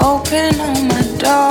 open all my doors.